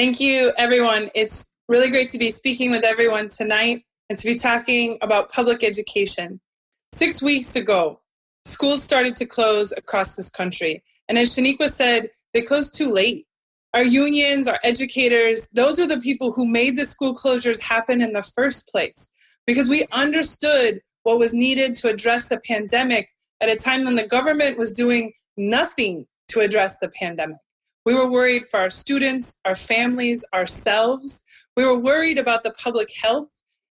Thank you, everyone. It's really great to be speaking with everyone tonight and to be talking about public education. Six weeks ago, schools started to close across this country. And as Shaniqua said, they closed too late. Our unions, our educators, those are the people who made the school closures happen in the first place because we understood what was needed to address the pandemic at a time when the government was doing nothing to address the pandemic. We were worried for our students, our families, ourselves. We were worried about the public health.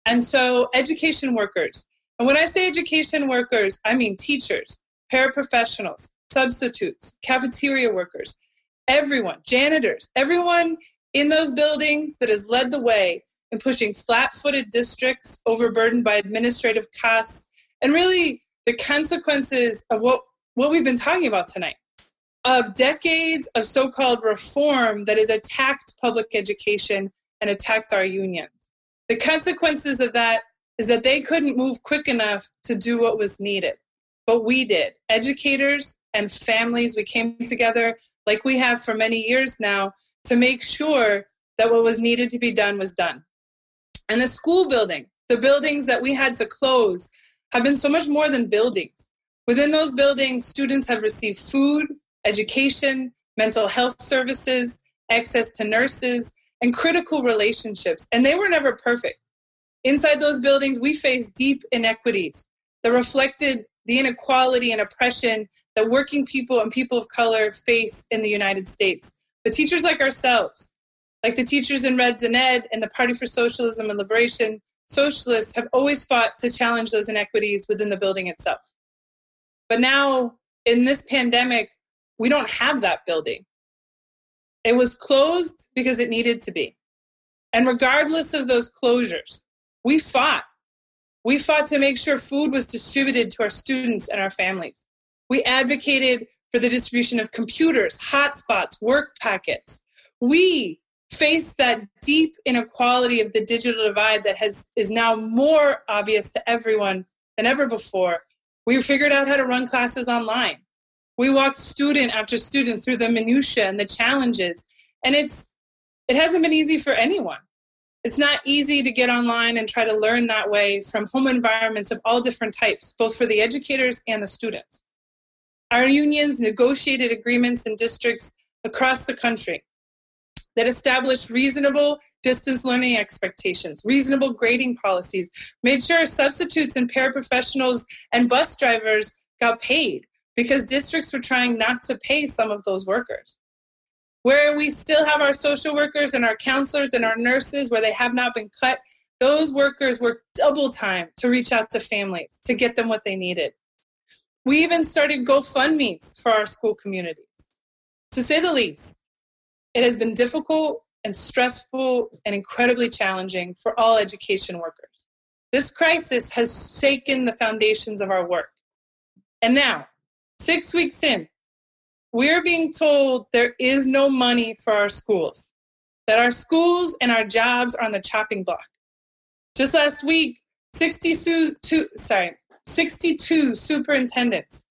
And so, education workers, and when I say education workers, I mean teachers, paraprofessionals, substitutes, cafeteria workers, everyone, janitors, everyone in those buildings that has led the way in pushing flat footed districts overburdened by administrative costs and really the consequences of what, what we've been talking about tonight of decades of so called reform that has attacked public education and attacked our unions. The consequences of that is that they couldn't move quick enough to do what was needed. But we did. Educators and families, we came together like we have for many years now to make sure that what was needed to be done was done. And the school building, the buildings that we had to close, have been so much more than buildings. Within those buildings, students have received food, education, mental health services, access to nurses, and critical relationships. And they were never perfect. Inside those buildings, we faced deep inequities that reflected the inequality and oppression that working people and people of color face in the United States. But teachers like ourselves, like the teachers in Reds and Ed and the Party for Socialism and Liberation, socialists have always fought to challenge those inequities within the building itself. But now, in this pandemic, we don't have that building. It was closed because it needed to be. And regardless of those closures, we fought. We fought to make sure food was distributed to our students and our families. We advocated for the distribution of computers, hotspots, work packets. We faced that deep inequality of the digital divide that has is now more obvious to everyone than ever before. We figured out how to run classes online. We walked student after student through the minutiae and the challenges. And it's it hasn't been easy for anyone. It's not easy to get online and try to learn that way from home environments of all different types, both for the educators and the students. Our unions negotiated agreements in districts across the country that established reasonable distance learning expectations, reasonable grading policies, made sure substitutes and paraprofessionals and bus drivers got paid because districts were trying not to pay some of those workers. Where we still have our social workers and our counselors and our nurses where they have not been cut, those workers work double time to reach out to families to get them what they needed. We even started GoFundMe's for our school communities. To say the least, it has been difficult and stressful and incredibly challenging for all education workers. This crisis has shaken the foundations of our work. And now, Six weeks in, we're being told there is no money for our schools, that our schools and our jobs are on the chopping block. Just last week, 62, sorry, 62 superintendents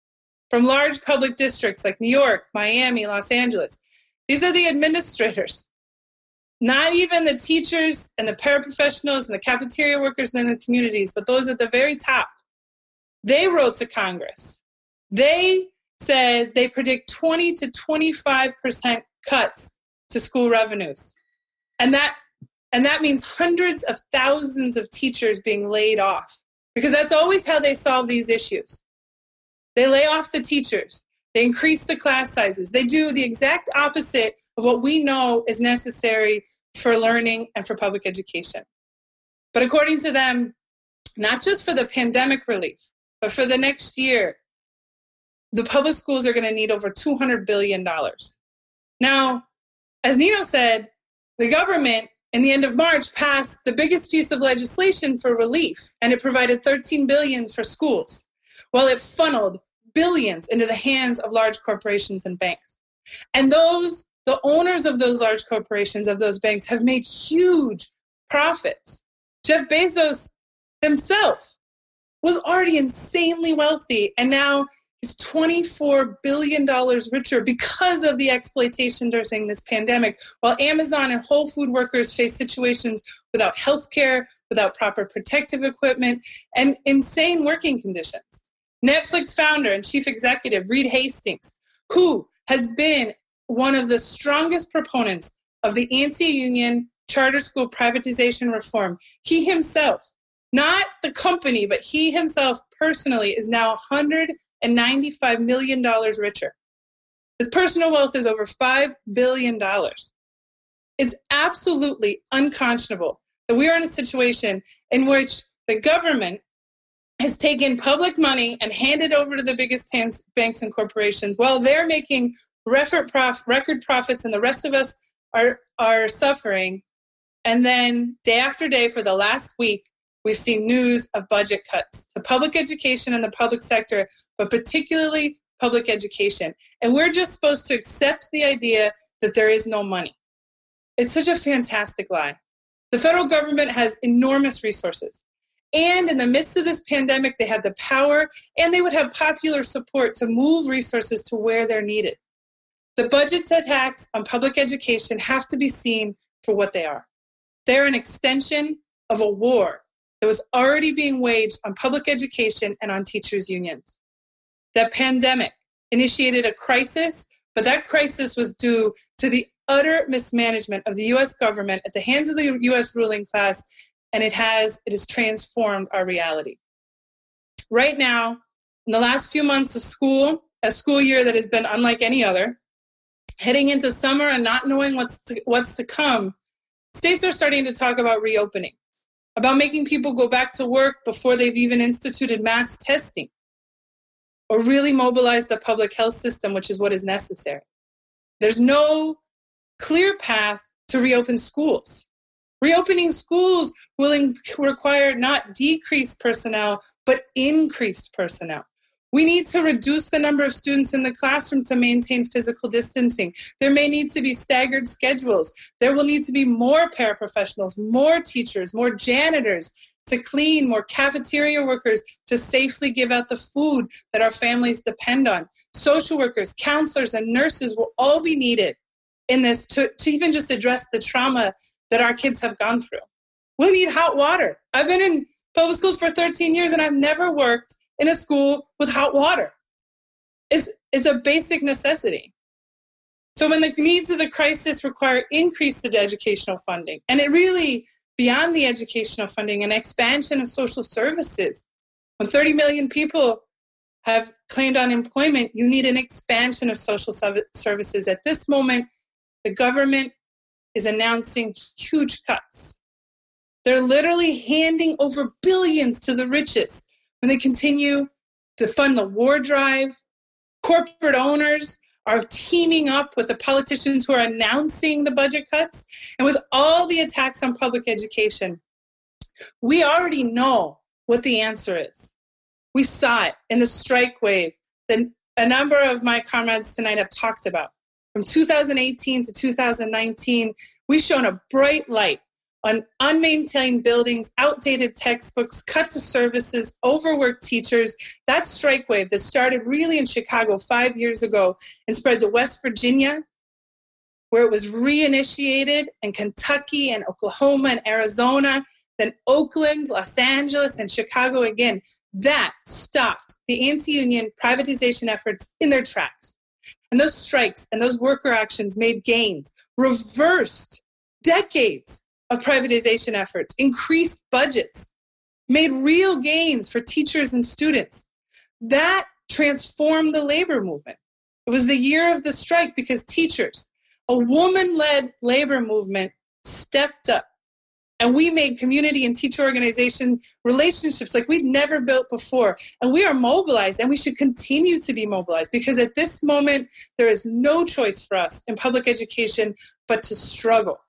from large public districts like New York, Miami, Los Angeles. These are the administrators, not even the teachers and the paraprofessionals and the cafeteria workers in the communities, but those at the very top. They wrote to Congress they said they predict 20 to 25% cuts to school revenues. And that and that means hundreds of thousands of teachers being laid off because that's always how they solve these issues. They lay off the teachers. They increase the class sizes. They do the exact opposite of what we know is necessary for learning and for public education. But according to them, not just for the pandemic relief, but for the next year, the public schools are going to need over $200 billion. Now, as Nino said, the government in the end of March passed the biggest piece of legislation for relief, and it provided 13 billion for schools, while it funneled billions into the hands of large corporations and banks. And those, the owners of those large corporations, of those banks, have made huge profits. Jeff Bezos himself was already insanely wealthy, and now is $24 billion richer because of the exploitation during this pandemic, while Amazon and Whole Food workers face situations without health care, without proper protective equipment, and insane working conditions. Netflix founder and chief executive Reed Hastings, who has been one of the strongest proponents of the anti union charter school privatization reform, he himself, not the company, but he himself personally, is now 100 and $95 million richer. His personal wealth is over $5 billion. It's absolutely unconscionable that we are in a situation in which the government has taken public money and handed over to the biggest banks and corporations while they're making record, profits and the rest of us are, are suffering. And then day after day for the last week, We've seen news of budget cuts to public education and the public sector, but particularly public education. And we're just supposed to accept the idea that there is no money. It's such a fantastic lie. The federal government has enormous resources. And in the midst of this pandemic, they have the power and they would have popular support to move resources to where they're needed. The budget attacks on public education have to be seen for what they are. They're an extension of a war that was already being waged on public education and on teachers' unions. The pandemic initiated a crisis, but that crisis was due to the utter mismanagement of the US government at the hands of the US ruling class, and it has it has transformed our reality. Right now, in the last few months of school, a school year that has been unlike any other, heading into summer and not knowing what's to, what's to come, states are starting to talk about reopening about making people go back to work before they've even instituted mass testing or really mobilize the public health system, which is what is necessary. There's no clear path to reopen schools. Reopening schools will require not decreased personnel, but increased personnel. We need to reduce the number of students in the classroom to maintain physical distancing. There may need to be staggered schedules. There will need to be more paraprofessionals, more teachers, more janitors to clean, more cafeteria workers to safely give out the food that our families depend on. Social workers, counselors, and nurses will all be needed in this to, to even just address the trauma that our kids have gone through. We'll need hot water. I've been in public schools for 13 years and I've never worked in a school with hot water. It's, it's a basic necessity. So when the needs of the crisis require increased educational funding, and it really beyond the educational funding, an expansion of social services. When 30 million people have claimed unemployment, you need an expansion of social services. At this moment, the government is announcing huge cuts. They're literally handing over billions to the richest when they continue to fund the war drive. Corporate owners are teaming up with the politicians who are announcing the budget cuts. And with all the attacks on public education, we already know what the answer is. We saw it in the strike wave that a number of my comrades tonight have talked about. From 2018 to 2019, we shone a bright light on unmaintained buildings, outdated textbooks, cut to services, overworked teachers. That strike wave that started really in Chicago five years ago and spread to West Virginia, where it was reinitiated, and Kentucky and Oklahoma and Arizona, then Oakland, Los Angeles, and Chicago again. That stopped the anti union privatization efforts in their tracks. And those strikes and those worker actions made gains, reversed decades of privatization efforts, increased budgets, made real gains for teachers and students. That transformed the labor movement. It was the year of the strike because teachers, a woman led labor movement, stepped up. And we made community and teacher organization relationships like we'd never built before. And we are mobilized and we should continue to be mobilized because at this moment, there is no choice for us in public education but to struggle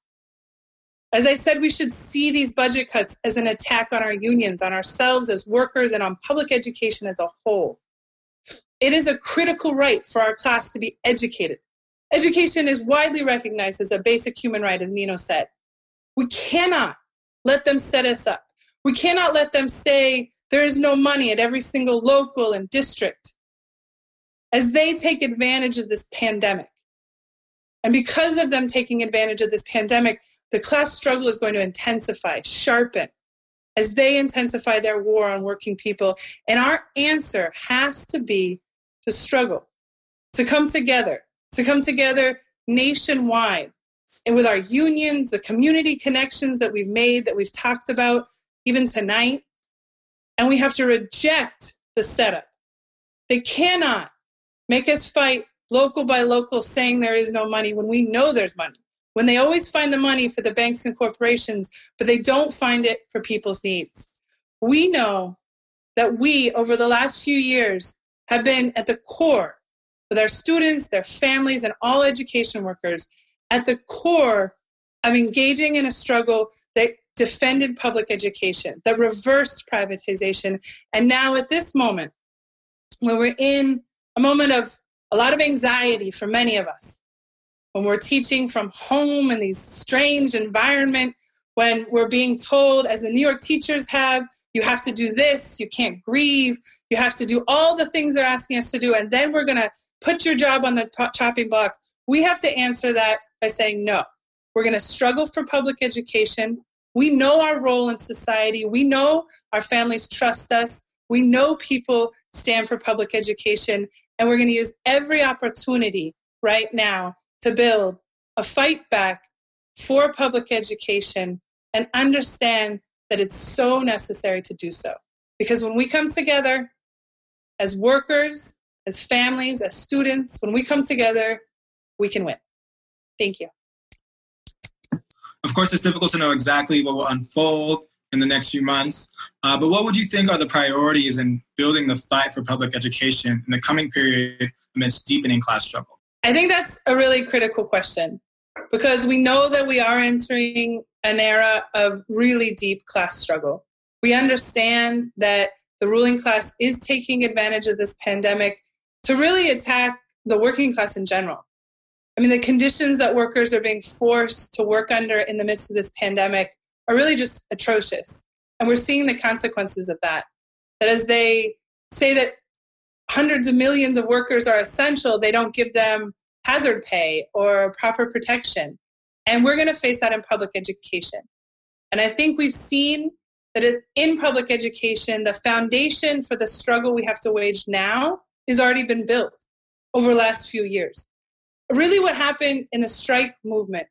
as I said, we should see these budget cuts as an attack on our unions, on ourselves as workers, and on public education as a whole. It is a critical right for our class to be educated. Education is widely recognized as a basic human right, as Nino said. We cannot let them set us up. We cannot let them say there is no money at every single local and district. as they take advantage of this pandemic. And because of them taking advantage of this pandemic, the class struggle is going to intensify, sharpen, as they intensify their war on working people. And our answer has to be to struggle, to come together, to come together nationwide. And with our unions, the community connections that we've made, that we've talked about even tonight, and we have to reject the setup. They cannot make us fight local by local saying there is no money when we know there's money. When they always find the money for the banks and corporations, but they don't find it for people's needs. We know that we, over the last few years, have been at the core with our students, their families, and all education workers at the core of engaging in a struggle that defended public education, that reversed privatization. And now, at this moment, when we're in a moment of a lot of anxiety for many of us, when we're teaching from home in these strange environment, when we're being told, as the New York teachers have, you have to do this, you can't grieve, you have to do all the things they're asking us to do, and then we're going to put your job on the chopping block. We have to answer that by saying no. We're going to struggle for public education. We know our role in society. We know our families trust us. We know people stand for public education. And we're going to use every opportunity right now to build a fight back for public education and understand that it's so necessary to do so. Because when we come together as workers, as families, as students, when we come together, we can win. Thank you. Of course, it's difficult to know exactly what will unfold in the next few months, uh, but what would you think are the priorities in building the fight for public education in the coming period amidst deepening class struggle? I think that's a really critical question because we know that we are entering an era of really deep class struggle. We understand that the ruling class is taking advantage of this pandemic to really attack the working class in general. I mean, the conditions that workers are being forced to work under in the midst of this pandemic are really just atrocious. And we're seeing the consequences of that. That as they say that hundreds of millions of workers are essential, they don't give them hazard pay or proper protection. And we're going to face that in public education. And I think we've seen that in public education, the foundation for the struggle we have to wage now has already been built over the last few years really what happened in the strike movement,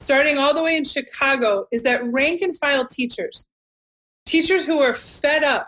starting all the way in Chicago, is that rank and file teachers, teachers who are fed up